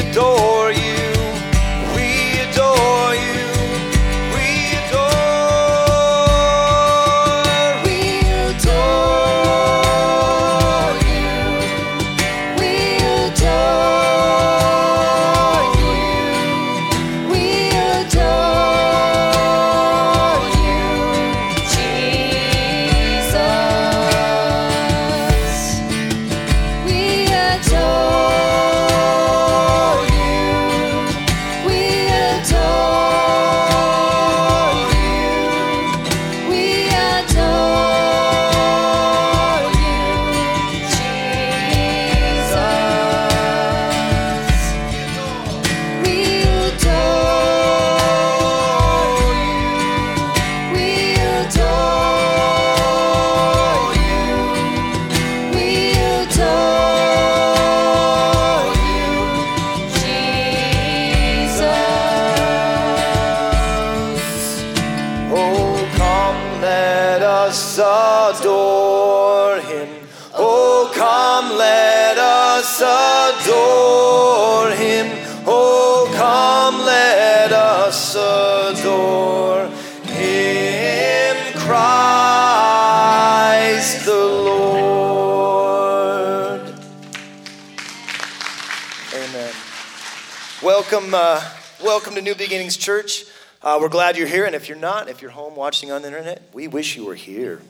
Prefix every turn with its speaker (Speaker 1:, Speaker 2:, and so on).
Speaker 1: Adore you. Us adore him. Oh, come, let us adore him. Oh, come, let us adore him, Christ the Lord. Amen. Welcome, uh, welcome to New Beginnings Church. Uh, we're glad you're here, and if you're not, if you're home watching on the internet, we wish you were here.